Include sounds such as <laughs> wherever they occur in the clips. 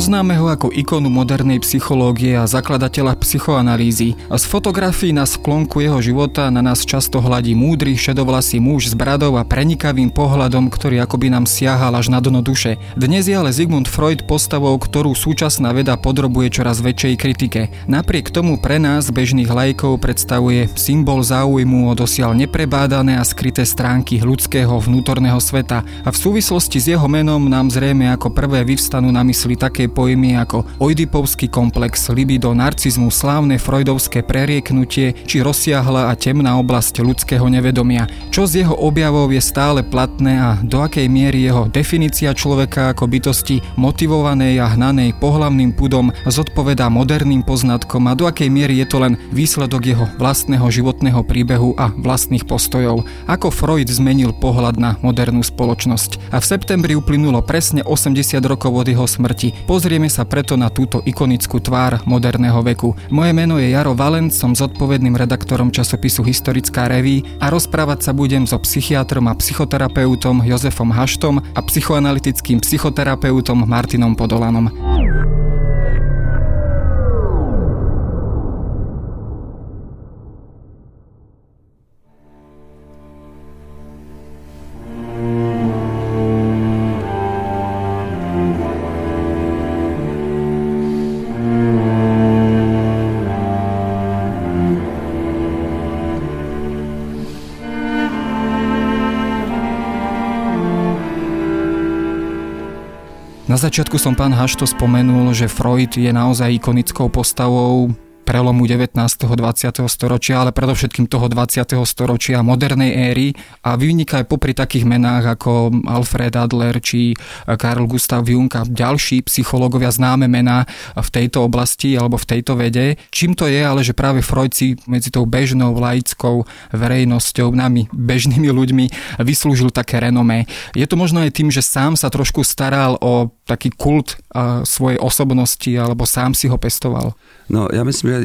Poznáme ho ako ikonu modernej psychológie a zakladateľa psychoanalýzy. A z fotografií na sklonku jeho života na nás často hladí múdry, šedovlasý muž s bradou a prenikavým pohľadom, ktorý akoby nám siahal až na dno duše. Dnes je ale Sigmund Freud postavou, ktorú súčasná veda podrobuje čoraz väčšej kritike. Napriek tomu pre nás, bežných lajkov, predstavuje symbol záujmu o dosiaľ neprebádané a skryté stránky ľudského vnútorného sveta. A v súvislosti s jeho menom nám zrejme ako prvé vyvstanú na mysli také pojmy ako oidipovský komplex, libido, narcizmu, slávne freudovské prerieknutie či rozsiahla a temná oblasť ľudského nevedomia. Čo z jeho objavov je stále platné a do akej miery jeho definícia človeka ako bytosti motivovanej a hnanej pohlavným pudom zodpovedá moderným poznatkom a do akej miery je to len výsledok jeho vlastného životného príbehu a vlastných postojov. Ako Freud zmenil pohľad na modernú spoločnosť. A v septembri uplynulo presne 80 rokov od jeho smrti. Pozrieme sa preto na túto ikonickú tvár moderného veku. Moje meno je Jaro Valent, som zodpovedným redaktorom časopisu Historická reví a rozprávať sa budem so psychiatrom a psychoterapeutom Jozefom Haštom a psychoanalytickým psychoterapeutom Martinom Podolanom. Začiatku som pán Hašto spomenul, že Freud je naozaj ikonickou postavou prelomu 19. 20. storočia, ale predovšetkým toho 20. storočia, modernej éry a vyniká aj popri takých menách ako Alfred Adler či Karl Gustav Jung a ďalší psychológovia známe mená v tejto oblasti alebo v tejto vede. Čím to je, ale že práve Freud si medzi tou bežnou laickou verejnosťou, nami bežnými ľuďmi vyslúžil také renomé. Je to možno aj tým, že sám sa trošku staral o taký kult svojej osobnosti alebo sám si ho pestoval? No ja myslím, že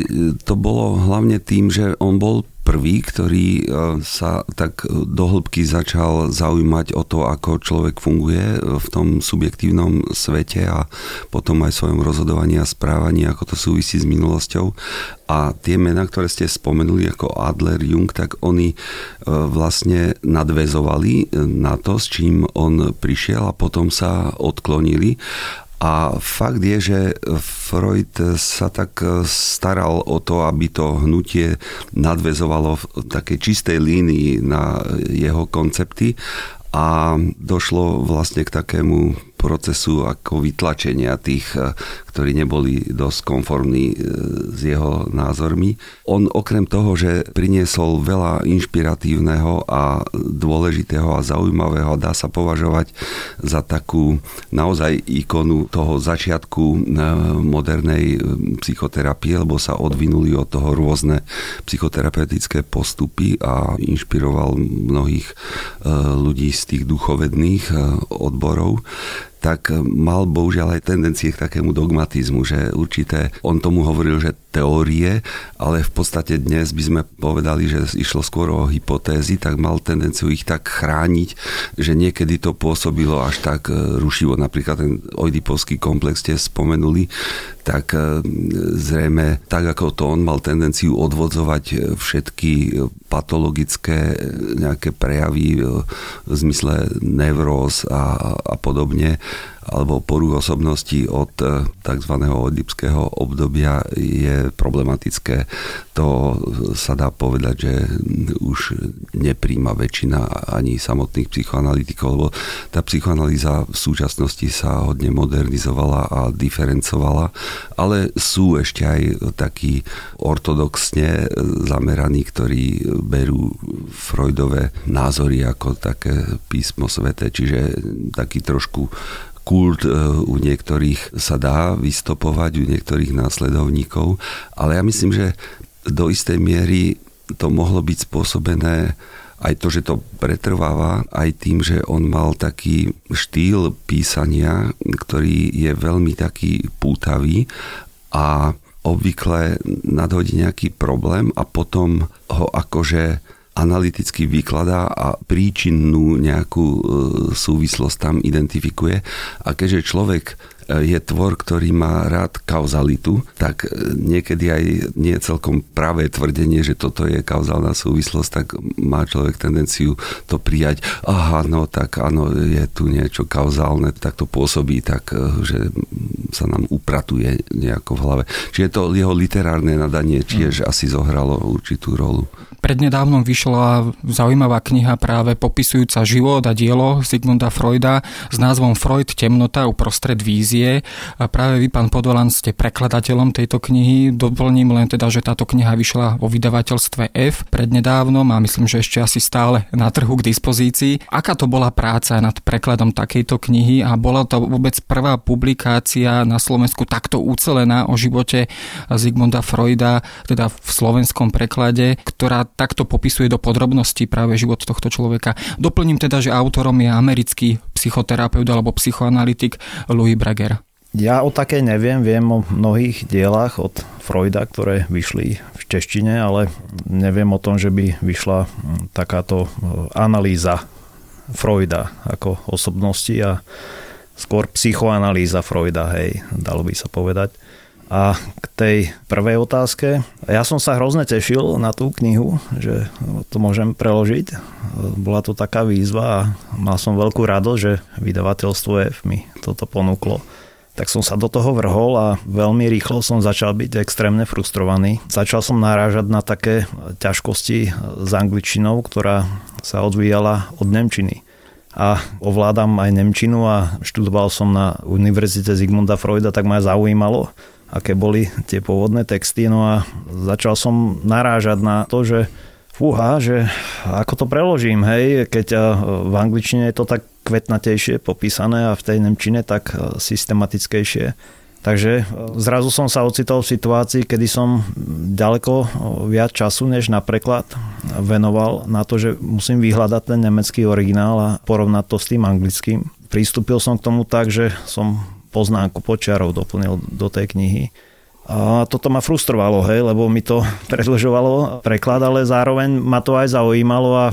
to bolo hlavne tým, že on bol prvý, ktorý e, sa tak do hĺbky začal zaujímať o to, ako človek funguje v tom subjektívnom svete a potom aj svojom rozhodovaní a správaní, ako to súvisí s minulosťou. A tie mená, ktoré ste spomenuli ako Adler, Jung, tak oni e, vlastne nadvezovali na to, s čím on prišiel a potom sa odklonili a fakt je, že Freud sa tak staral o to, aby to hnutie nadvezovalo v takej čistej línii na jeho koncepty a došlo vlastne k takému procesu ako vytlačenia tých, eh, ktorí neboli dosť konformní eh, s jeho názormi. On okrem toho, že priniesol veľa inšpiratívneho a dôležitého a zaujímavého, dá sa považovať za takú naozaj ikonu toho začiatku eh, modernej psychoterapie, lebo sa odvinuli od toho rôzne psychoterapeutické postupy a inšpiroval mnohých ľudí z tých duchovedných odborov tak mal bohužiaľ aj tendencie k takému dogmatizmu, že určité, on tomu hovoril, že teórie, ale v podstate dnes by sme povedali, že išlo skôr o hypotézy, tak mal tendenciu ich tak chrániť, že niekedy to pôsobilo až tak e, rušivo. Napríklad ten oidipovský komplex ste spomenuli, tak e, zrejme tak ako to on mal tendenciu odvodzovať všetky patologické nejaké prejavy v zmysle nevróz a, a podobne, alebo poruch osobnosti od eh, tzv. oedipského obdobia je problematické. To sa dá povedať, že už nepríjma väčšina ani samotných psychoanalytikov, lebo tá psychoanalýza v súčasnosti sa hodne modernizovala a diferencovala, ale sú ešte aj takí ortodoxne zameraní, ktorí berú Freudové názory ako také písmo svete, čiže taký trošku kult e, u niektorých sa dá vystopovať, u niektorých následovníkov, ale ja myslím, že do istej miery to mohlo byť spôsobené aj to, že to pretrváva, aj tým, že on mal taký štýl písania, ktorý je veľmi taký pútavý a obvykle nadhodí nejaký problém a potom ho akože analyticky vykladá a príčinnú nejakú e, súvislosť tam identifikuje. A keďže človek je tvor, ktorý má rád kauzalitu, tak niekedy aj nie je celkom pravé tvrdenie, že toto je kauzálna súvislosť, tak má človek tendenciu to prijať. Aha, no tak áno, je tu niečo kauzálne, tak to pôsobí tak, že sa nám upratuje nejako v hlave. Čiže to jeho literárne nadanie tiež mm. asi zohralo určitú rolu. Prednedávnom vyšla zaujímavá kniha práve popisujúca život a dielo Sigmunda Freuda s názvom Freud temnota uprostred vízie. A práve vy, pán Podolan, ste prekladateľom tejto knihy. Doplním len teda, že táto kniha vyšla vo vydavateľstve F prednedávnom a myslím, že ešte asi stále na trhu k dispozícii. Aká to bola práca nad prekladom takejto knihy a bola to vôbec prvá publikácia na Slovensku takto ucelená o živote Sigmunda Freuda, teda v slovenskom preklade, ktorá takto popisuje do podrobností práve život tohto človeka. Doplním teda, že autorom je americký psychoterapeut alebo psychoanalytik Louis Brager. Ja o také neviem, viem o mnohých dielach od Freuda, ktoré vyšli v češtine, ale neviem o tom, že by vyšla takáto e, analýza Freuda ako osobnosti a skôr psychoanalýza Freuda, hej, dalo by sa povedať. A k tej prvej otázke, ja som sa hrozne tešil na tú knihu, že to môžem preložiť. Bola to taká výzva a mal som veľkú radosť, že vydavateľstvo F mi toto ponúklo. Tak som sa do toho vrhol a veľmi rýchlo som začal byť extrémne frustrovaný. Začal som narážať na také ťažkosti s angličtinou, ktorá sa odvíjala od Nemčiny a ovládam aj Nemčinu a študoval som na Univerzite Zigmunda Freuda, tak ma zaujímalo, aké boli tie pôvodné texty. No a začal som narážať na to, že fúha, že ako to preložím, hej, keď v angličtine je to tak kvetnatejšie popísané a v tej nemčine tak systematickejšie. Takže zrazu som sa ocitol v situácii, kedy som ďaleko viac času než na preklad venoval na to, že musím vyhľadať ten nemecký originál a porovnať to s tým anglickým. Pristúpil som k tomu tak, že som poznámku počiarov doplnil do tej knihy. A toto ma frustrovalo, hej, lebo mi to <laughs> predlžovalo preklad, ale zároveň ma to aj zaujímalo a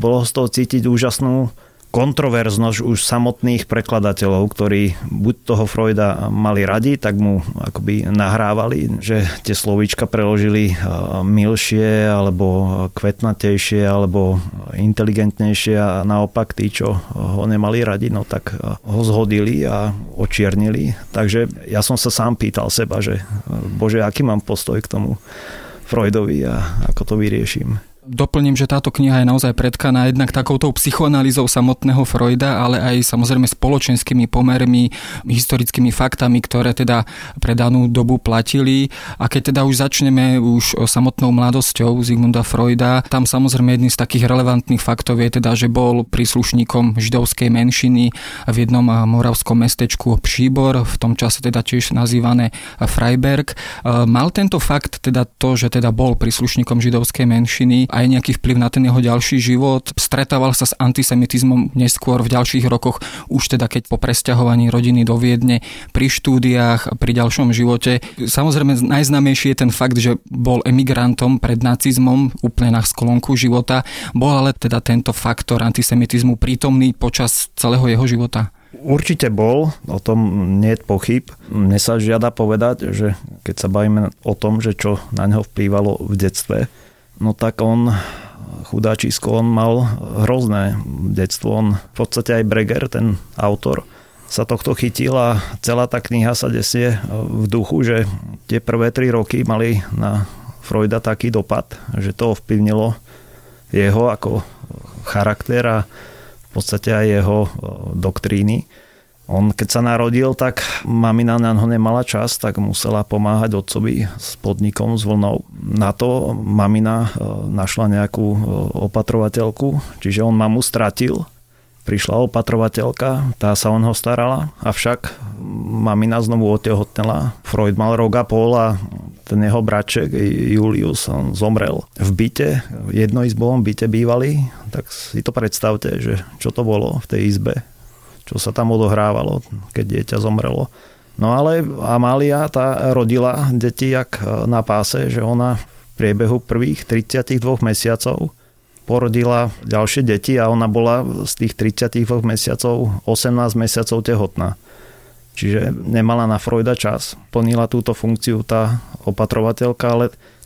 bolo z toho cítiť úžasnú kontroverznosť už samotných prekladateľov, ktorí buď toho Freuda mali radi, tak mu akoby nahrávali, že tie slovíčka preložili milšie alebo kvetnatejšie alebo inteligentnejšie a naopak tí, čo ho nemali radi, no tak ho zhodili a očiernili. Takže ja som sa sám pýtal seba, že bože, aký mám postoj k tomu Freudovi a ako to vyrieším. Doplním, že táto kniha je naozaj predkaná jednak takouto psychoanalýzou samotného Freuda, ale aj samozrejme spoločenskými pomermi, historickými faktami, ktoré teda pre danú dobu platili. A keď teda už začneme už samotnou mladosťou Zigmunda Freuda, tam samozrejme jedným z takých relevantných faktov je teda, že bol príslušníkom židovskej menšiny v jednom moravskom mestečku Příbor, v tom čase teda tiež nazývané Freiberg. Mal tento fakt teda to, že teda bol príslušníkom židovskej menšiny aj nejaký vplyv na ten jeho ďalší život. Stretával sa s antisemitizmom neskôr v ďalších rokoch, už teda keď po presťahovaní rodiny do Viedne, pri štúdiách, pri ďalšom živote. Samozrejme najznámejší je ten fakt, že bol emigrantom pred nacizmom úplne na sklonku života. Bol ale teda tento faktor antisemitizmu prítomný počas celého jeho života? Určite bol, o tom nie je pochyb. Mne sa žiada povedať, že keď sa bavíme o tom, že čo na neho vplývalo v detstve, no tak on chudáčisko, on mal hrozné detstvo. On v podstate aj Breger, ten autor, sa tohto chytil a celá tá kniha sa desie v duchu, že tie prvé tri roky mali na Freuda taký dopad, že to ovplyvnilo jeho ako charakter a v podstate aj jeho doktríny. On keď sa narodil, tak mamina na ho nemala čas, tak musela pomáhať otcovi s podnikom, s vlnou. Na to mamina e, našla nejakú e, opatrovateľku, čiže on mamu stratil. Prišla opatrovateľka, tá sa on ho starala, avšak mamina znovu otehotnela. Freud mal rok a pol a ten jeho braček Julius on zomrel v byte, jednoizbovom byte bývali, tak si to predstavte, že čo to bolo v tej izbe čo sa tam odohrávalo, keď dieťa zomrelo. No ale Amália tá rodila deti jak e, na páse, že ona v priebehu prvých 32 mesiacov porodila ďalšie deti a ona bola z tých 32 mesiacov 18 mesiacov tehotná. čiže nemala na Freuda čas. Plnila túto funkciu tá opatrovateľka, ale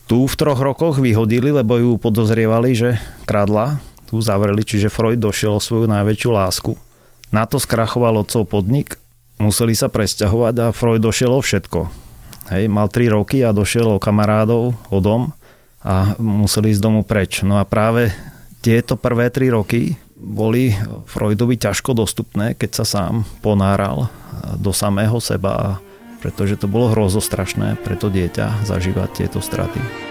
tu v troch rokoch vyhodili, lebo ju podozrievali, že kradla. Tu zavreli, čiže Freud došiel o svoju najväčšiu lásku. Na to skrachoval otcov podnik, museli sa presťahovať a Freud došiel o všetko. Hej, mal 3 roky a došiel o kamarádov, o dom a museli ísť domu preč. No a práve tieto prvé 3 roky boli Freudovi ťažko dostupné, keď sa sám ponáral do samého seba, pretože to bolo hrozostrašné pre to dieťa zažívať tieto straty.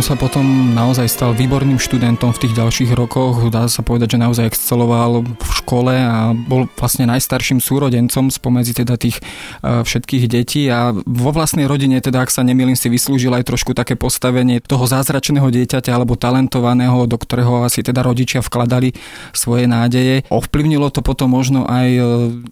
On sa potom naozaj stal výborným študentom v tých ďalších rokoch. Dá sa povedať, že naozaj exceloval v škole a bol vlastne najstarším súrodencom spomedzi teda tých e, všetkých detí a vo vlastnej rodine, teda ak sa nemýlim, si vyslúžil aj trošku také postavenie toho zázračného dieťaťa alebo talentovaného, do ktorého asi teda rodičia vkladali svoje nádeje. Ovplyvnilo to potom možno aj e,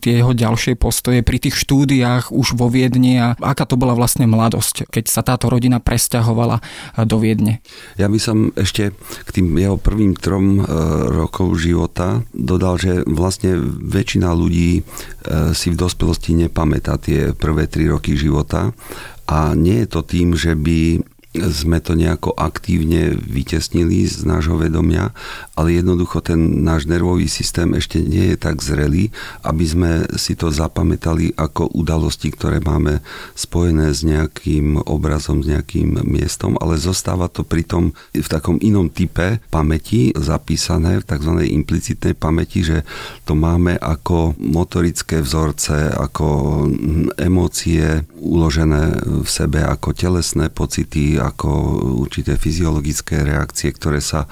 tie jeho ďalšie postoje pri tých štúdiách už vo Viedni a aká to bola vlastne mladosť, keď sa táto rodina presťahovala do Viedne Viedne. Ja by som ešte k tým jeho prvým trom e, rokov života dodal, že vlastne väčšina ľudí e, si v dospelosti nepamätá tie prvé tri roky života a nie je to tým, že by sme to nejako aktívne vytesnili z nášho vedomia, ale jednoducho ten náš nervový systém ešte nie je tak zrelý, aby sme si to zapamätali ako udalosti, ktoré máme spojené s nejakým obrazom, s nejakým miestom, ale zostáva to pritom v takom inom type pamäti zapísané, v tzv. implicitnej pamäti, že to máme ako motorické vzorce, ako emócie uložené v sebe, ako telesné pocity, ako určité fyziologické reakcie, ktoré sa e,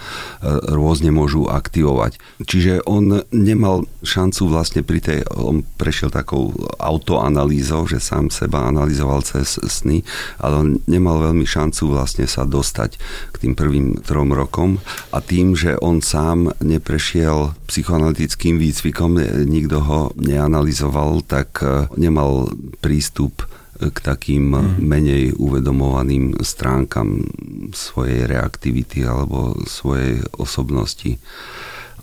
rôzne môžu aktivovať. Čiže on nemal šancu vlastne pri tej, on prešiel takou autoanalýzou, že sám seba analyzoval cez sny, ale on nemal veľmi šancu vlastne sa dostať k tým prvým trom rokom a tým, že on sám neprešiel psychoanalytickým výcvikom, nikto ho neanalizoval, tak e, nemal prístup k takým mm. menej uvedomovaným stránkam svojej reaktivity alebo svojej osobnosti.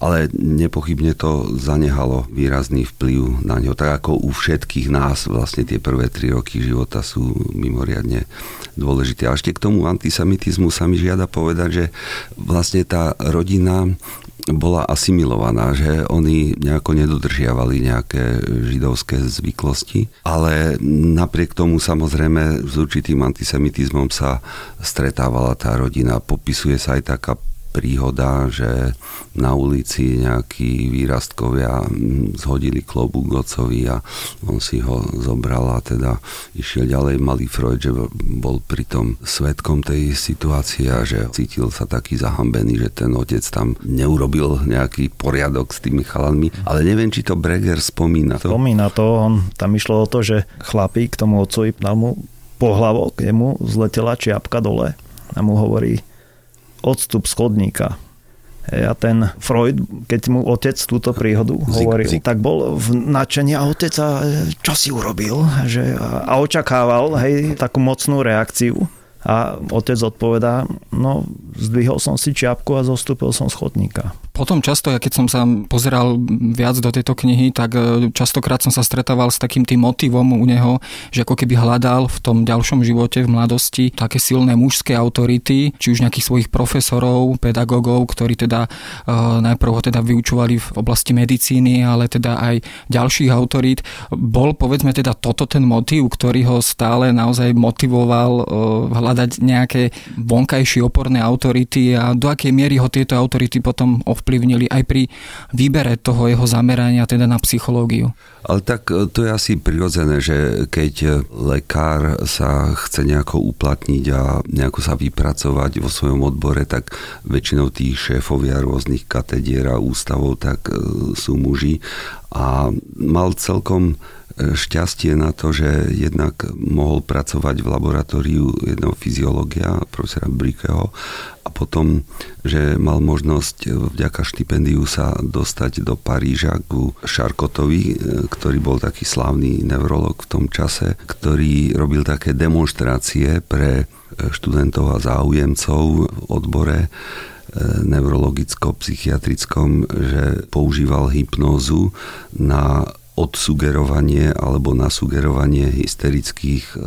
Ale nepochybne to zanehalo výrazný vplyv na ňo. Tak ako u všetkých nás vlastne tie prvé tri roky života sú mimoriadne dôležité. A ešte k tomu antisemitizmu sa mi žiada povedať, že vlastne tá rodina bola asimilovaná, že oni nejako nedodržiavali nejaké židovské zvyklosti, ale napriek tomu samozrejme s určitým antisemitizmom sa stretávala tá rodina. Popisuje sa aj taká príhoda, že na ulici nejakí výrastkovia mm, zhodili klobúk gocovi a on si ho zobral a teda išiel ďalej. Malý Freud, že bol pritom svetkom tej situácie a že cítil sa taký zahambený, že ten otec tam neurobil nejaký poriadok s tými chalanmi. Ale neviem, či to Breger spomína to. Spomína to, on, tam išlo o to, že chlapík tomu otcovi pnal mu pohlavok, jemu zletela čiapka dole a mu hovorí, odstup schodníka. A ten Freud, keď mu otec túto príhodu hovoril, zik, zik. tak bol v nadšení a otec a čo si urobil? Že, a očakával hej, takú mocnú reakciu. A otec odpovedá, no zdvihol som si čiapku a zostúpil som z chodníka. Potom často, ja keď som sa pozeral viac do tejto knihy, tak e, častokrát som sa stretával s takým tým motivom u neho, že ako keby hľadal v tom ďalšom živote, v mladosti, také silné mužské autority, či už nejakých svojich profesorov, pedagógov, ktorí teda uh, najprv ho teda vyučovali v oblasti medicíny, ale teda aj ďalších autorít. Bol povedzme teda toto ten motiv, ktorý ho stále naozaj motivoval uh, hľadať nejaké vonkajšie oporné autority a do akej miery ho tieto autority potom ovplyvnili aj pri výbere toho jeho zamerania teda na psychológiu. Ale tak e, to je asi prirodzené, že keď lekár sa chce nejako uplatniť a nejako sa vypracovať vo svojom odbore, tak väčšinou tí šéfovia rôznych katedier a ústavov tak e, sú muži a mal celkom šťastie na to, že jednak mohol pracovať v laboratóriu jedného fyziológia, profesora Brikeho, a potom, že mal možnosť vďaka štipendiu sa dostať do Paríža ku Šarkotovi, ktorý bol taký slávny neurolog v tom čase, ktorý robil také demonstrácie pre študentov a záujemcov v odbore neurologicko-psychiatrickom, že používal hypnózu na odsugerovanie alebo nasugerovanie hysterických eh,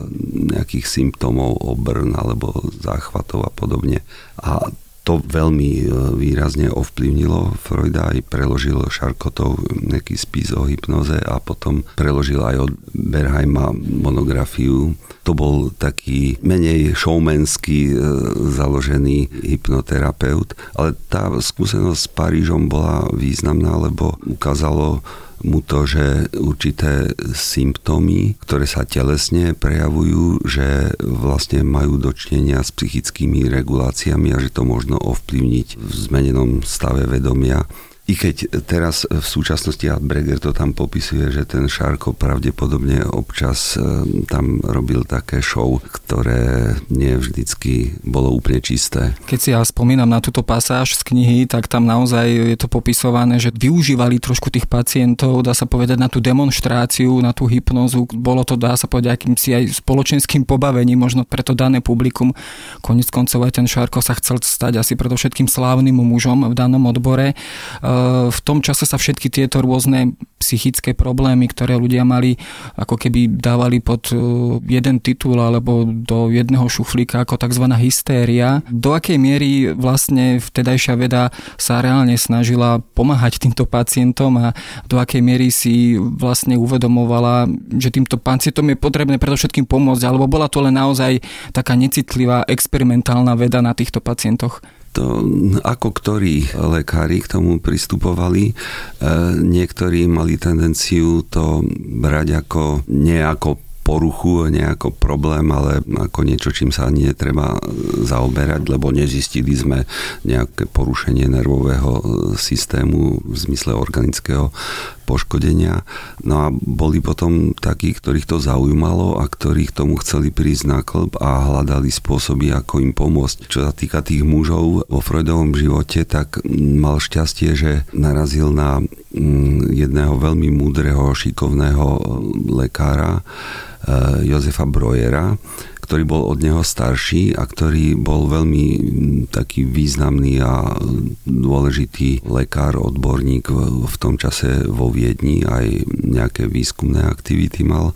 nejakých symptómov, obrn alebo záchvatov a podobne. A to veľmi eh, výrazne ovplyvnilo Freuda aj preložil Šarkotov nejaký spis o hypnoze a potom preložil aj od Berheima monografiu. To bol taký menej showmanský eh, založený hypnoterapeut, ale tá skúsenosť s Parížom bola významná, lebo ukázalo mu to, že určité symptómy, ktoré sa telesne prejavujú, že vlastne majú dočnenia s psychickými reguláciami a že to možno ovplyvniť v zmenenom stave vedomia i keď teraz v súčasnosti a Breger to tam popisuje, že ten Šárko pravdepodobne občas e, tam robil také show, ktoré nie vždycky bolo úplne čisté. Keď si ja spomínam na túto pasáž z knihy, tak tam naozaj je to popisované, že využívali trošku tých pacientov, dá sa povedať, na tú demonstráciu, na tú hypnozu. Bolo to, dá sa povedať, akýmsi aj spoločenským pobavením, možno pre to dané publikum. Konec koncov aj ten Šárko sa chcel stať asi predovšetkým slávnym mužom v danom odbore e, v tom čase sa všetky tieto rôzne psychické problémy, ktoré ľudia mali, ako keby dávali pod e, jeden titul alebo do jedného šuflíka ako tzv. hystéria. Do akej miery vlastne vtedajšia veda sa reálne snažila pomáhať týmto pacientom a do akej miery si vlastne uvedomovala, že týmto pacientom je potrebné predovšetkým pomôcť, alebo bola to len naozaj taká necitlivá experimentálna veda na týchto pacientoch? To, ako ktorí lekári k tomu pristupovali. E, niektorí mali tendenciu to brať ako nie ako poruchu, nejako problém, ale ako niečo, čím sa ani netreba zaoberať, lebo nezistili sme nejaké porušenie nervového systému v zmysle organického poškodenia. No a boli potom takí, ktorých to zaujímalo a ktorí k tomu chceli prísť na klb a hľadali spôsoby, ako im pomôcť. Čo sa týka tých mužov vo Freudovom živote, tak mal šťastie, že narazil na mm, jedného veľmi múdreho, šikovného lekára, eh, Jozefa Brojera, ktorý bol od neho starší a ktorý bol veľmi taký významný a dôležitý lekár, odborník v tom čase vo Viedni, aj nejaké výskumné aktivity mal.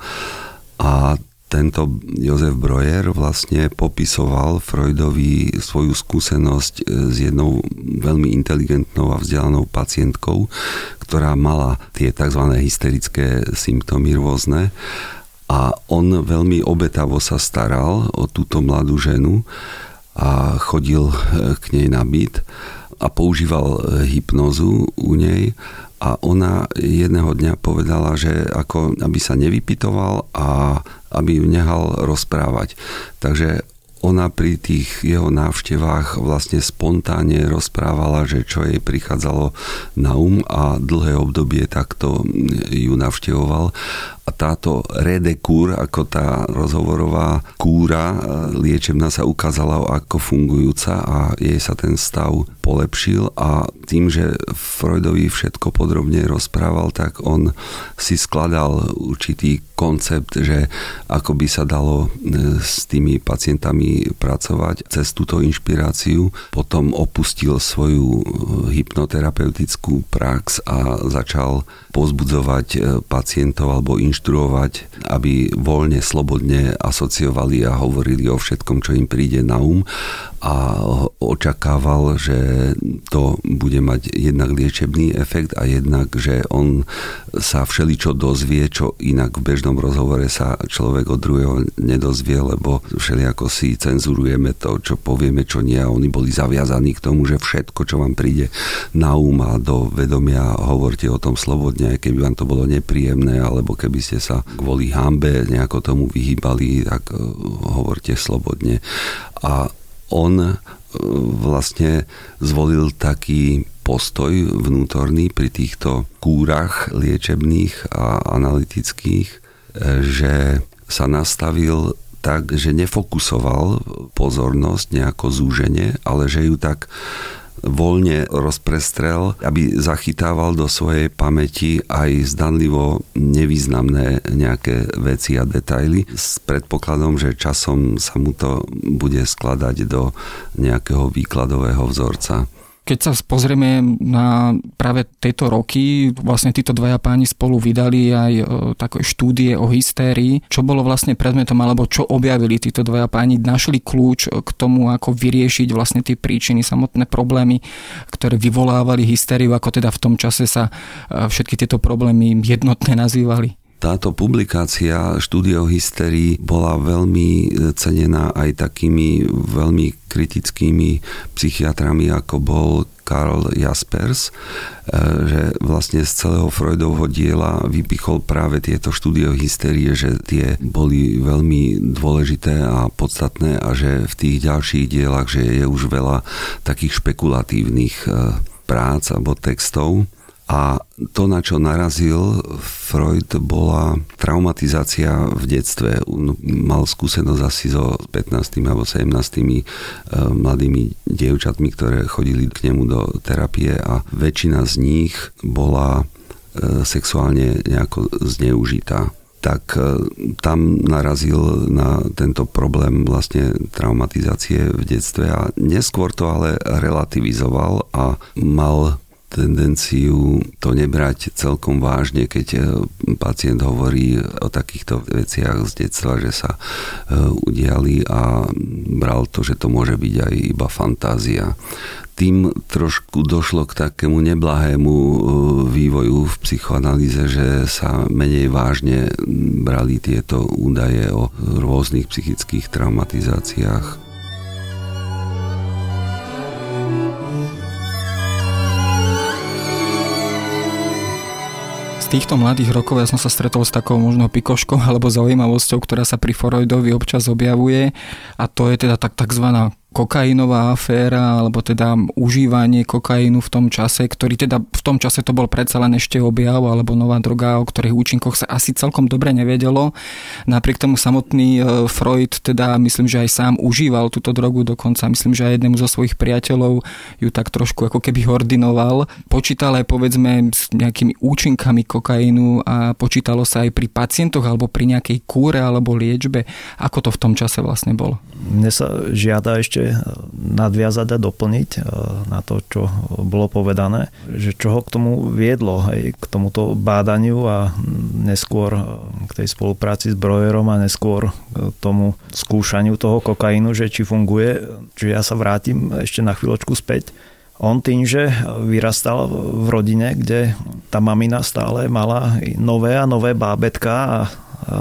A tento Jozef Breuer vlastne popisoval Freudovi svoju skúsenosť s jednou veľmi inteligentnou a vzdelanou pacientkou, ktorá mala tie tzv. hysterické symptómy rôzne a on veľmi obetavo sa staral o túto mladú ženu a chodil eh, k nej na byt a používal eh, hypnozu u nej a ona jedného dňa povedala, že ako aby sa nevypitoval a aby ju nehal rozprávať. Takže ona pri tých jeho návštevách vlastne spontánne rozprávala, že čo jej prichádzalo na um a dlhé obdobie takto ju navštevoval. A táto redekúr, ako tá rozhovorová kúra e, liečebná sa ukázala ako fungujúca a jej sa ten stav polepšil. A tým, že Freudovi všetko podrobne rozprával, tak on si skladal určitý koncept, že ako by sa dalo e, s tými pacientami pracovať cez túto inšpiráciu. Potom opustil svoju e, hypnoterapeutickú prax a začal pozbudzovať pacientov alebo inš inštruovať, aby voľne, slobodne asociovali a hovorili o všetkom, čo im príde na um a očakával, že to bude mať jednak liečebný efekt a jednak, že on sa všeličo dozvie, čo inak v bežnom rozhovore sa človek od druhého nedozvie, lebo všelijako si cenzurujeme to, čo povieme, čo nie oni boli zaviazaní k tomu, že všetko, čo vám príde na um a do vedomia, hovorte o tom slobodne, aj keby vám to bolo nepríjemné, alebo keby ste sa kvôli hambe nejako tomu vyhýbali, tak uh, hovorte slobodne. A on e, vlastne zvolil taký postoj vnútorný pri týchto kúrach liečebných a analytických, e, že sa nastavil tak, že nefokusoval pozornosť nejako zúženie, ale že ju tak voľne rozprestrel, aby zachytával do svojej pamäti aj zdanlivo nevýznamné nejaké veci a detaily s predpokladom, že časom sa mu to bude skladať do nejakého výkladového vzorca. Keď sa pozrieme na práve tieto roky, vlastne títo dvaja páni spolu vydali aj e, také štúdie o hystérii, čo bolo vlastne predmetom, alebo čo objavili títo dvaja páni, našli kľúč k tomu, ako vyriešiť vlastne tie príčiny, samotné problémy, ktoré vyvolávali hystériu, ako teda v tom čase sa e, všetky tieto problémy jednotne nazývali. Táto publikácia štúdio hysterii bola veľmi cenená aj takými veľmi kritickými psychiatrami, ako bol Karl Jaspers, e, že vlastne z celého Freudovho diela vypichol práve tieto štúdio hysterie, že tie boli veľmi dôležité a podstatné a že v tých ďalších dielach, že je už veľa takých špekulatívnych e, prác alebo textov a to, na čo narazil Freud, bola traumatizácia v detstve. Mal skúsenosť asi so 15 alebo 17 e, mladými dievčatmi, ktoré chodili k nemu do terapie a väčšina z nich bola e, sexuálne nejako zneužitá tak e, tam narazil na tento problém vlastne traumatizácie v detstve a neskôr to ale relativizoval a mal tendenciu to nebrať celkom vážne, keď e, pacient hovorí o takýchto veciach z detstva, že sa e, udiali a bral to, že to môže byť aj iba fantázia. Tým trošku došlo k takému neblahému e, vývoju v psychoanalýze, že sa menej vážne brali tieto údaje o rôznych psychických traumatizáciách týchto mladých rokov ja som sa stretol s takou možno pikoškou <laughs> alebo zaujímavosťou, ktorá sa pri Freudovi občas objavuje a to je teda tak, takzvaná kokainová aféra, alebo teda užívanie kokainu v tom čase, ktorý teda v tom čase to bol predsa len ešte objav, alebo nová droga, o ktorých účinkoch sa asi celkom dobre nevedelo. Napriek tomu samotný e, Freud teda myslím, že aj sám užíval túto drogu, dokonca myslím, že aj jednému zo svojich priateľov ju tak trošku ako keby ordinoval. Počítal aj povedzme s nejakými účinkami kokainu a počítalo sa aj pri pacientoch alebo pri nejakej kúre alebo liečbe. Ako to v tom čase vlastne bolo? Mne sa žiada ešte ešte nadviazať a doplniť e, na to, čo bolo povedané, že čo ho k tomu viedlo, aj k tomuto bádaniu a neskôr e, k tej spolupráci s Brojerom a neskôr k tomu skúšaniu toho kokainu, že či funguje. Čiže ja sa vrátim ešte na chvíľočku späť. On tým, že vyrastal v rodine, kde tá mamina stále mala nové a nové bábetka a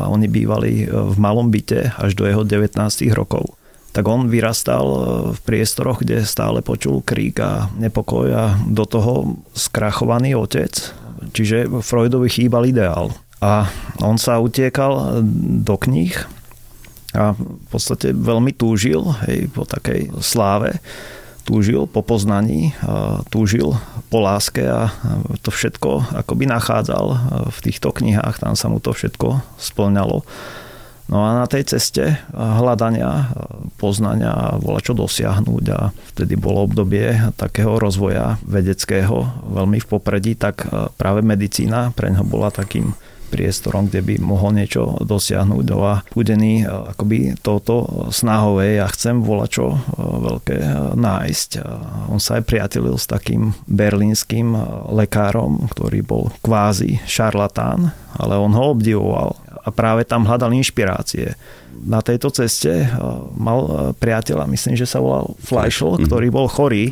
oni bývali v malom byte až do jeho 19 rokov tak on vyrastal e, v priestoroch, kde stále počul krík a nepokoj a do toho skrachovaný otec. Čiže Freudovi chýbal ideál. A on sa utiekal do kníh a v podstate veľmi túžil hej, po takej sláve túžil po poznaní, túžil po láske a to všetko akoby nachádzal v týchto knihách, tam sa mu to všetko splňalo. No a na tej ceste hľadania, poznania a bola čo dosiahnuť a vtedy bolo obdobie takého rozvoja vedeckého veľmi v popredí, tak práve medicína pre ňo bola takým priestorom, kde by mohol niečo dosiahnuť. No a pudený akoby touto snahové ja chcem volať čo veľké nájsť. On sa aj priatelil s takým berlínským lekárom, ktorý bol kvázi šarlatán, ale on ho obdivoval a práve tam hľadal inšpirácie. na tejto ceste mal priateľa, myslím, že sa volal Fleischl, ktorý bol chorý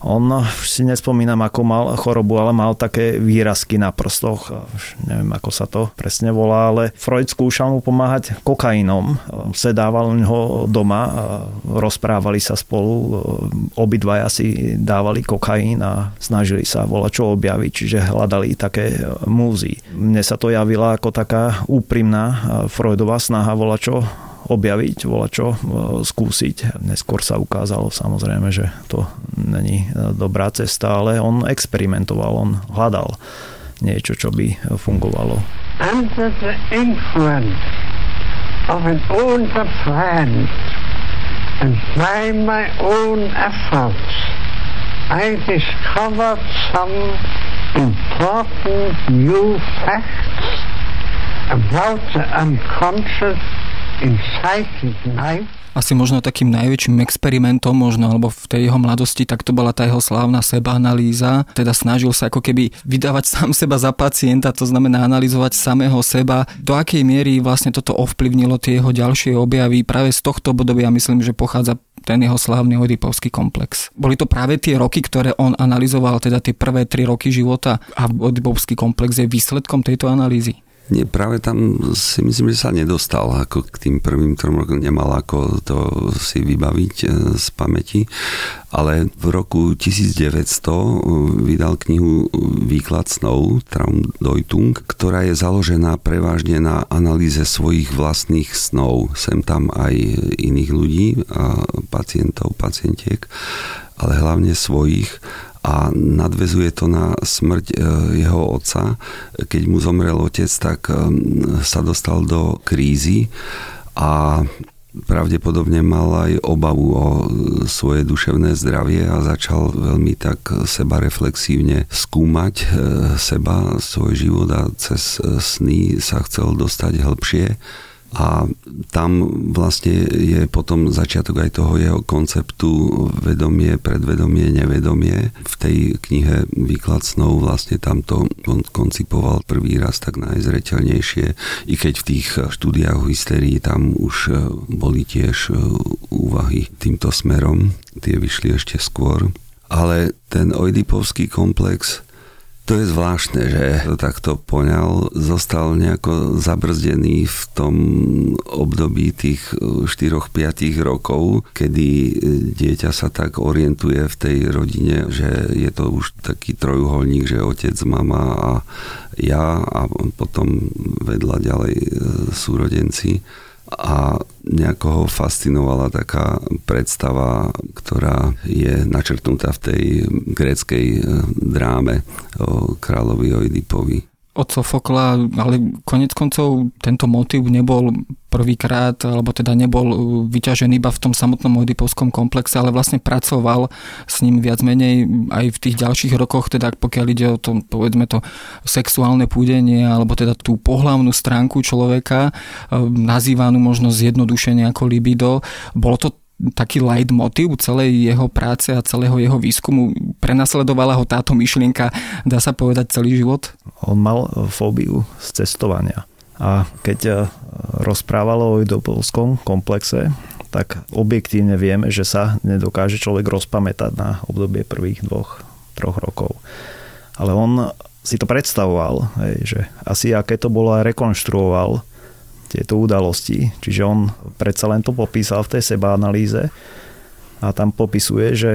on si nespomínam, ako mal chorobu, ale mal také výrazky na prstoch. Už neviem, ako sa to presne volá, ale Freud skúšal mu pomáhať kokainom. Sedával neho doma, rozprávali sa spolu, obidvaja si dávali kokain a snažili sa volať čo objaviť, čiže hľadali také múzy. Mne sa to javila ako taká úprimná Freudová snaha volať čo objaviť, čo, e, skúsiť. Neskôr sa ukázalo samozrejme, že to není e, dobrá cesta, ale on experimentoval, on hľadal niečo, čo by fungovalo. Under the influence of an older friend and by my own efforts I discovered some important new facts about the unconscious asi možno takým najväčším experimentom možno, alebo v tej jeho mladosti, tak to bola tá jeho slávna sebaanalýza. Teda snažil sa ako keby vydávať <laughs> sám seba za pacienta, to znamená analyzovať samého seba. Do akej miery vlastne toto ovplyvnilo tie jeho ďalšie objavy. Práve z tohto obdobia myslím, že pochádza ten jeho slávny Oedipovský komplex. Boli to práve tie roky, ktoré on analyzoval, teda tie prvé tri roky života a Oedipovský komplex je výsledkom tejto analýzy. Nie, práve tam si myslím, že sa nedostal ako k tým prvým trom rokom, nemal ako to si vybaviť e, z pamäti, ale v roku 1900 e, vydal knihu Výklad snov, Traumdeutung, ktorá je založená prevažne na analýze svojich vlastných snov. Sem tam aj iných ľudí, a pacientov, pacientiek, ale hlavne svojich a nadvezuje to na smrť e, jeho otca. Keď mu zomrel otec, tak e, sa dostal do krízy a pravdepodobne mal aj obavu o svoje duševné zdravie a začal veľmi tak seba reflexívne skúmať e, seba, svoj život a cez sny sa chcel dostať hĺbšie a tam vlastne je potom začiatok aj toho jeho konceptu vedomie, predvedomie, nevedomie. V tej knihe Výklad snov vlastne tam to on koncipoval prvý raz tak najzreteľnejšie, i keď v tých štúdiách hysterii tam už e, boli tiež e, úvahy týmto smerom, tie vyšli ešte skôr. Ale ten Oedipovský komplex to je zvláštne, že to takto poňal. Zostal nejako zabrzdený v tom období tých 4-5 rokov, kedy dieťa sa tak orientuje v tej rodine, že je to už taký trojuholník, že otec, mama a ja a potom vedľa ďalej e, súrodenci a nejako ho fascinovala taká predstava, ktorá je načrtnutá v tej gréckej eh, dráme o kráľovi Oidipovi od Sofokla, ale konec koncov tento motív nebol prvýkrát, alebo teda nebol uh, vyťažený iba v tom samotnom Oedipovskom komplexe, ale vlastne pracoval s ním viac menej aj v tých ďalších rokoch, teda pokiaľ ide o to, povedzme to sexuálne púdenie, alebo teda tú pohlavnú stránku človeka, uh, nazývanú možno zjednodušene ako libido. Bolo to taký light motiv celej jeho práce a celého jeho výskumu. Prenasledovala ho táto myšlienka, dá sa povedať, celý život? On mal fóbiu z cestovania. A keď eh, rozprávalo o idopolskom komplexe, tak objektívne vieme, že sa nedokáže človek rozpamätať na obdobie prvých dvoch, troch rokov. Ale on si to predstavoval, že asi aké to bolo a rekonštruoval tieto udalosti. Čiže on predsa len to popísal v tej sebaanalýze a tam popisuje, že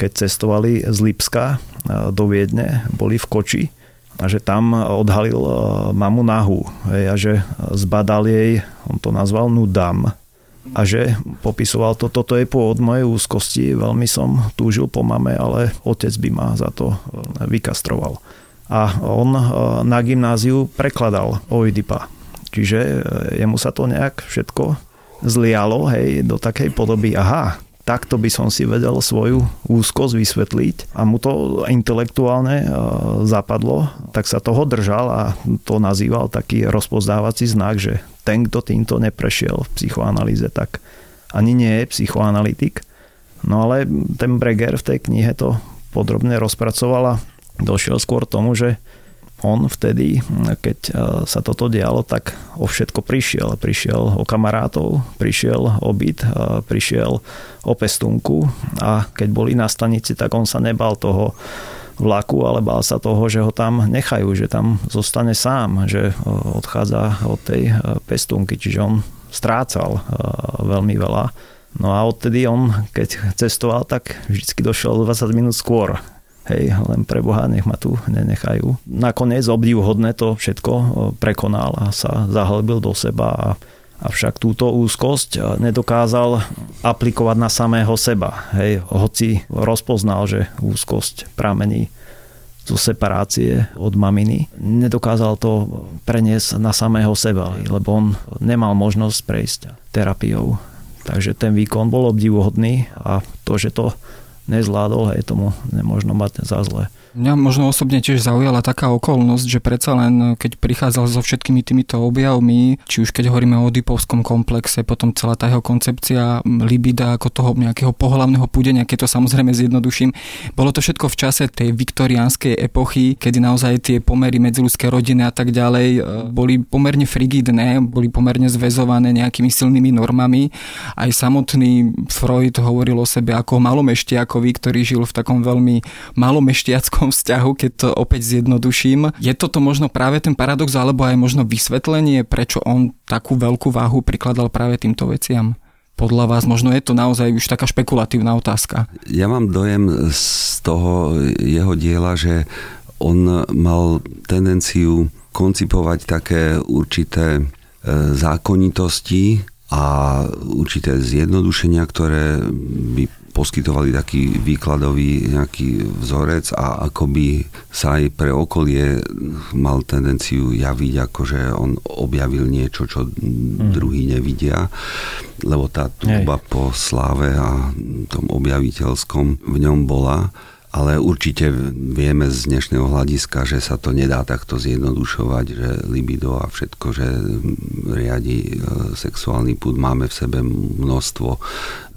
keď cestovali z Lipska e, do Viedne, boli v Koči a že tam odhalil e, mamu nahu a že zbadal jej, on to nazval nudam, a že popisoval to, toto je pôvod mojej úzkosti, veľmi som túžil po mame, ale otec by ma za to e, vykastroval. A on na gymnáziu prekladal Oidipa Čiže e, jemu sa to nejak všetko zlialo, hej, do takej podoby, aha, takto by som si vedel svoju úzkosť vysvetliť a mu to intelektuálne e, zapadlo, tak sa toho držal a to nazýval taký rozpozdávací znak, že ten, kto týmto neprešiel v psychoanalýze, tak ani nie je psychoanalytik. No ale ten Breger v tej knihe to podrobne rozpracoval a došiel skôr tomu, že on vtedy, keď sa toto dialo, tak o všetko prišiel. Prišiel o kamarátov, prišiel o byt, prišiel o pestúnku a keď boli na stanici, tak on sa nebal toho vlaku, ale bál sa toho, že ho tam nechajú, že tam zostane sám, že odchádza od tej pestúnky, čiže on strácal veľmi veľa. No a odtedy on, keď cestoval, tak vždy došiel 20 minút skôr. Hej, len pre Boha, nech ma tu nenechajú. Nakoniec obdivhodné to všetko prekonal a sa zahlbil do seba a Avšak túto úzkosť nedokázal aplikovať na samého seba. Hej, hoci rozpoznal, že úzkosť pramení zo separácie od maminy, nedokázal to preniesť na samého seba, lebo on nemal možnosť prejsť terapiou. Takže ten výkon bol obdivuhodný a to, že to nezvládol, hej, tomu nemôžno mať za zle. Mňa možno osobne tiež zaujala taká okolnosť, že predsa len keď prichádzal so všetkými týmito objavmi, či už keď hovoríme o Oedipovskom komplexe, potom celá tá jeho koncepcia libida ako toho nejakého pohlavného púdenia, keď to samozrejme zjednoduším, bolo to všetko v čase tej viktoriánskej epochy, kedy naozaj tie pomery medziludské rodiny a tak ďalej e, boli pomerne frigidné, boli pomerne zväzované nejakými silnými normami. Aj samotný Freud hovoril o sebe ako malomeštiakovi, ktorý žil v takom veľmi malomešťackom ľudskom vzťahu, keď to opäť zjednoduším. Je toto možno práve ten paradox, alebo aj možno vysvetlenie, prečo on takú veľkú váhu prikladal práve týmto veciam? Podľa vás možno je to naozaj už taká špekulatívna otázka. Ja mám dojem z toho jeho diela, že on mal tendenciu koncipovať také určité e, zákonitosti a určité zjednodušenia, ktoré by poskytovali taký výkladový nejaký vzorec a akoby sa aj pre okolie mal tendenciu javiť, ako že on objavil niečo, čo mm. druhý nevidia, lebo tá túba po sláve a tom objaviteľskom v ňom bola. Ale určite vieme z dnešného hľadiska, že sa to nedá takto zjednodušovať, že libido a všetko, že riadi e, sexuálny púd, máme v sebe množstvo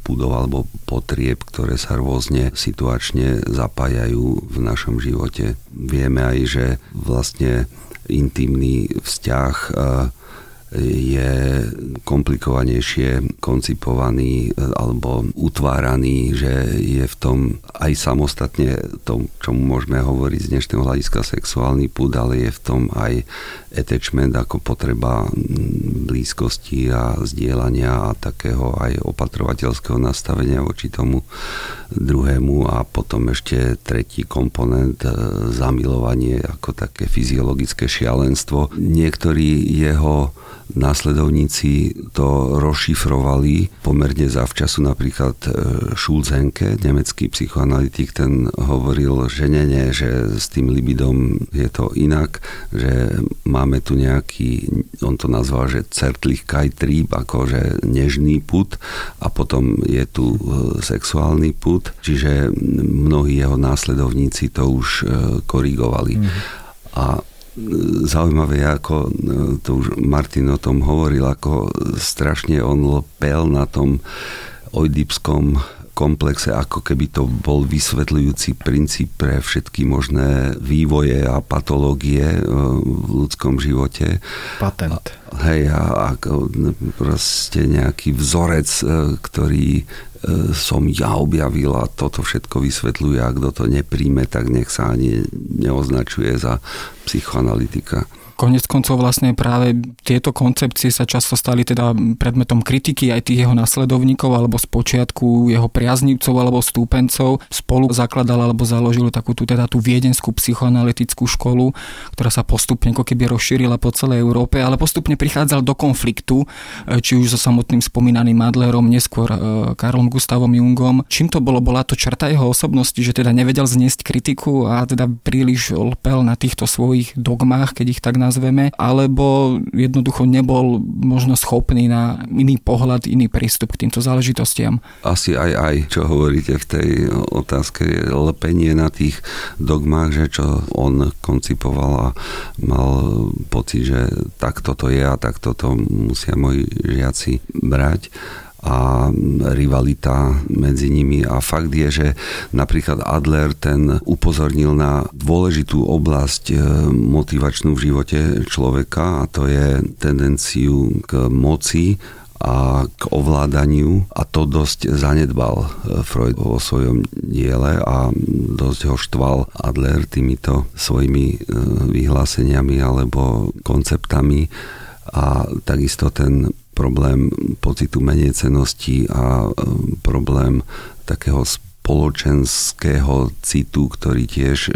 púdov alebo potrieb, ktoré sa rôzne situačne zapájajú v našom živote. Vieme aj, že vlastne intimný vzťah je komplikovanejšie koncipovaný e, alebo utváraný, že je v tom aj samostatne tom, čomu môžeme hovoriť z dnešného hľadiska sexuálny púd, ale je v tom aj attachment ako potreba blízkosti a zdieľania a takého aj opatrovateľského nastavenia voči tomu druhému a potom ešte tretí komponent e, zamilovanie ako také fyziologické šialenstvo. Niektorí jeho následovníci to rozšifrovali pomerne zavčasu. Napríklad e, Schulzenke, nemecký psychoanalytik, ten hovoril, že nie, nie, že s tým libidom je to inak, že máme tu nejaký, on to nazval, že Zärtlichkeit-Trieb, akože nežný put a potom je tu e, sexuálny put, čiže mnohí jeho následovníci to už e, korigovali. Mm. A zaujímavé, ako e, to už Martin o tom hovoril, ako strašne on lpel na tom oidipskom komplexe, ako keby to bol vysvetľujúci princíp pre všetky možné vývoje a patológie e, v ľudskom živote. Patent. Hej, a ako proste nejaký vzorec, e, ktorý som ja objavil a toto všetko vysvetľuje a kto to nepríjme, tak nech sa ani neoznačuje za psychoanalytika. Konec koncov vlastne práve tieto koncepcie sa často stali teda predmetom kritiky aj tých jeho nasledovníkov alebo z počiatku jeho priaznivcov alebo stúpencov. Spolu zakladal alebo založil takú tú, teda tú viedenskú psychoanalytickú školu, ktorá sa postupne ako keby rozšírila po celej Európe, ale postupne prichádzal do konfliktu, e, či už so samotným spomínaným Madlerom, neskôr e, Karlom Gustavom Jungom. Čím to bolo? Bola to črta jeho osobnosti, že teda nevedel zniesť kritiku a teda príliš lpel na týchto svojich dogmách, keď ich tak nazveme, alebo jednoducho nebol možno schopný na iný pohľad, iný prístup k týmto záležitostiam. Asi aj aj, čo hovoríte v tej otázke, je lepenie na tých dogmách, že čo on koncipoval a mal pocit, že takto to je a takto to musia moji žiaci brať a rivalita medzi nimi. A fakt je, že napríklad Adler ten upozornil na dôležitú oblasť e, motivačnú v živote človeka a to je tendenciu k moci a k ovládaniu. A to dosť zanedbal e, Freud vo svojom diele a dosť ho štval Adler týmito svojimi e, vyhláseniami alebo konceptami. A takisto ten problém pocitu menejcenosti a e, problém takého spoločenského citu, ktorý tiež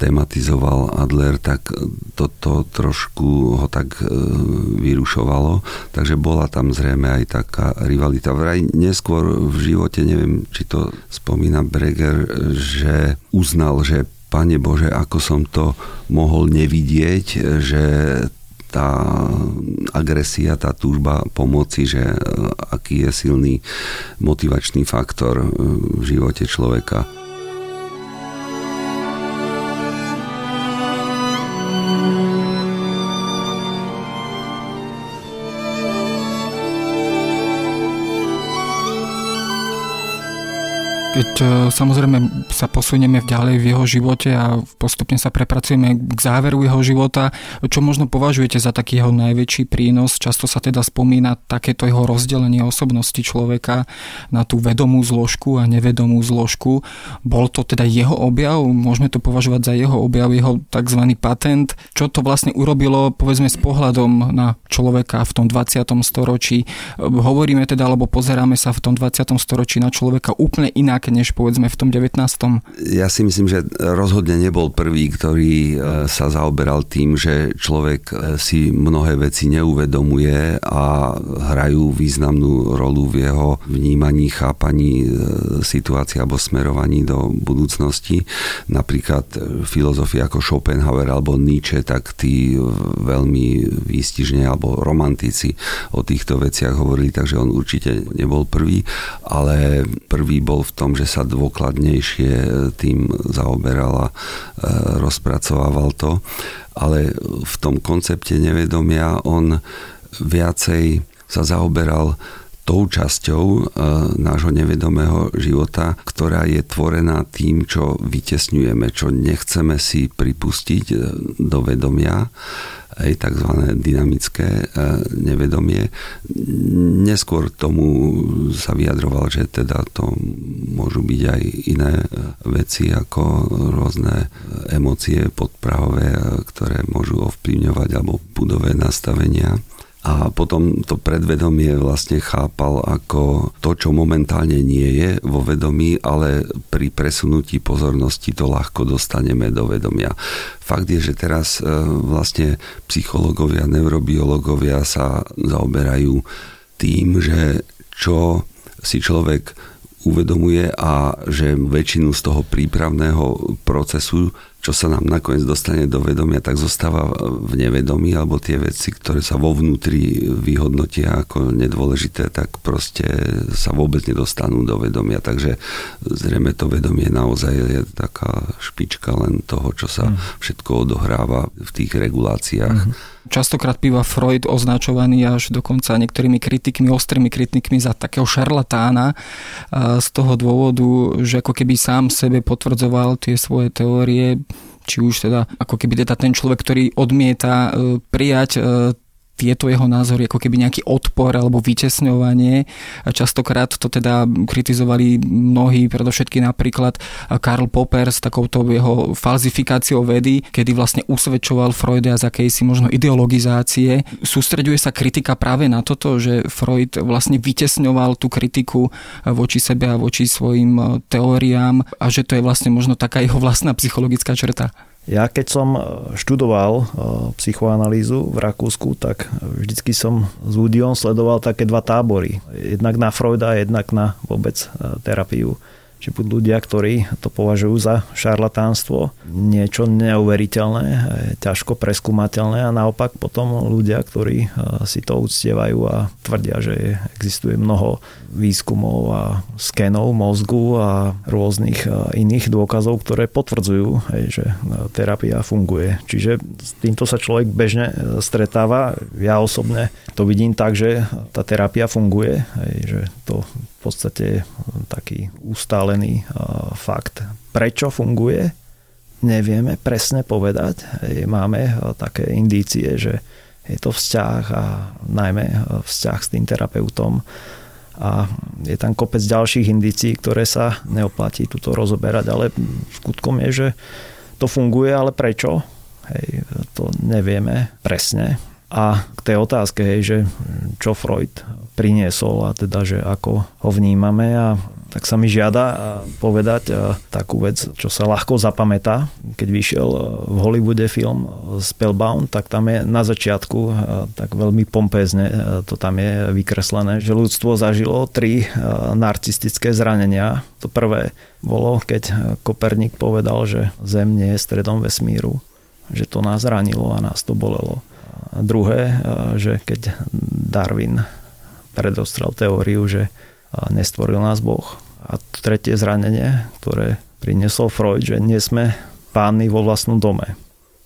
tematizoval Adler, tak toto trošku ho tak e, vyrušovalo, takže bola tam zrejme aj taká rivalita. Vraj neskôr v živote, neviem, či to spomína Breger, že uznal, že Pane Bože, ako som to mohol nevidieť, že tá agresia, tá túžba pomoci, že e, aký je silný motivačný faktor e, v živote človeka. Keď e, samozrejme sa posunieme ďalej v jeho živote a postupne sa prepracujeme k záveru jeho života, čo možno považujete za taký jeho najväčší prínos? Často sa teda spomína takéto jeho rozdelenie osobnosti človeka na tú vedomú zložku a nevedomú zložku. Bol to teda jeho objav? Môžeme to považovať za jeho objav, jeho tzv. patent? Čo to vlastne urobilo, povedzme, s pohľadom na človeka v tom 20. storočí? Hovoríme teda, alebo pozeráme sa v tom 20. storočí na človeka úplne inak než povedzme v tom 19. Ja si myslím, že rozhodne nebol prvý, ktorý e, sa zaoberal tým, že človek e, si mnohé veci neuvedomuje a hrajú významnú rolu v jeho vnímaní, chápaní e, situácie alebo smerovaní do budúcnosti. Napríklad filozofia ako Schopenhauer alebo Nietzsche, tak tí veľmi výstižne alebo romantici o týchto veciach hovorili, takže on určite nebol prvý, ale prvý bol v tom že sa dôkladnejšie e, tým zaoberal a e, rozpracovával to. Ale v tom koncepte nevedomia on viacej sa zaoberal tou časťou e, nášho nevedomého života, ktorá je tvorená tým, čo vytesňujeme, čo nechceme si pripustiť do vedomia aj tzv. dynamické e, nevedomie. Neskôr tomu sa vyjadroval, že teda to môžu byť aj iné e, veci ako rôzne emócie podprahové, e, ktoré môžu ovplyvňovať alebo budové nastavenia a potom to predvedomie vlastne chápal ako to, čo momentálne nie je vo vedomí, ale pri presunutí pozornosti to ľahko dostaneme do vedomia. Fakt je, že teraz e, vlastne psychológovia, neurobiológovia sa zaoberajú tým, že čo si človek uvedomuje a že väčšinu z toho prípravného procesu čo sa nám nakoniec dostane do vedomia, tak zostáva v nevedomí, alebo tie veci, ktoré sa vo vnútri vyhodnotia ako nedôležité, tak proste sa vôbec nedostanú do vedomia. Takže zrejme to vedomie naozaj je taká špička len toho, čo sa mm. všetko odohráva v tých reguláciách. Mm-hmm. Častokrát býva Freud označovaný až dokonca niektorými kritikmi, ostrými kritikmi za takého šarlatána z toho dôvodu, že ako keby sám sebe potvrdzoval tie svoje teórie, či už teda ako keby teda ten človek, ktorý odmieta e, prijať e, tieto jeho názory ako keby nejaký odpor alebo vytesňovanie. Častokrát to teda kritizovali mnohí, predovšetky napríklad Karl Popper s takouto jeho falzifikáciou vedy, kedy vlastne usvedčoval Freuda z akejsi možno ideologizácie. Sústreďuje sa kritika práve na toto, že Freud vlastne vytesňoval tú kritiku voči sebe a voči svojim teóriám a že to je vlastne možno taká jeho vlastná psychologická črta. Ja keď som e, študoval e, psychoanalýzu v Rakúsku, tak vždycky som s Woodiom sledoval také dva tábory. Jednak na Freuda jednak na vôbec e, terapiu. Že budú ľudia, ktorí to považujú za šarlatánstvo, niečo neuveriteľné, ťažko preskúmateľné a naopak potom ľudia, ktorí si to uctievajú a tvrdia, že existuje mnoho výskumov a skenov mozgu a rôznych iných dôkazov, ktoré potvrdzujú, že terapia funguje. Čiže s týmto sa človek bežne stretáva. Ja osobne to vidím tak, že tá terapia funguje, že to v podstate je taký ustálený fakt. Prečo funguje? Nevieme presne povedať. Máme také indície, že je to vzťah a najmä vzťah s tým terapeutom a je tam kopec ďalších indícií, ktoré sa neoplatí tuto rozoberať, ale skutkom je, že to funguje, ale prečo? Hej, to nevieme presne. A k tej otázke, hej, že čo Freud priniesol a teda, že ako ho vnímame a tak sa mi žiada povedať takú vec, čo sa ľahko zapamätá. Keď vyšiel v Hollywoode film Spellbound, tak tam je na začiatku tak veľmi pompézne to tam je vykreslené, že ľudstvo zažilo tri narcistické zranenia. To prvé bolo, keď Koperník povedal, že Zem nie je stredom vesmíru, že to nás zranilo a nás to bolelo. Druhé, že keď Darwin predostrel teóriu, že nestvoril nás Boh. A tretie zranenie, ktoré priniesol Freud, že nie sme páni vo vlastnom dome.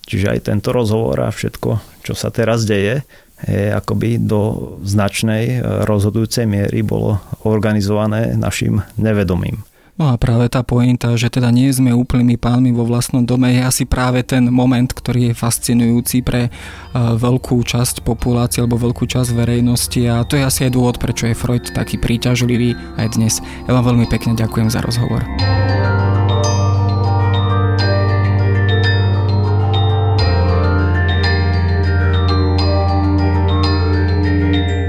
Čiže aj tento rozhovor a všetko, čo sa teraz deje, je akoby do značnej rozhodujúcej miery bolo organizované našim nevedomím. No a práve tá pointa, že teda nie sme úplnými pánmi vo vlastnom dome, je asi práve ten moment, ktorý je fascinujúci pre e, veľkú časť populácie alebo veľkú časť verejnosti a to je asi aj dôvod, prečo je Freud taký príťažlivý aj dnes. Ja vám veľmi pekne ďakujem za rozhovor.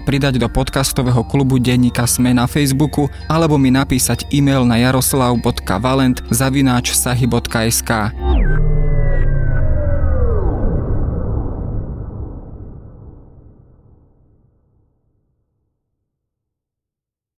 pridať do podcastového klubu denníka Sme na Facebooku alebo mi napísať e-mail na jaroslav.valent zavináč sahy.sk.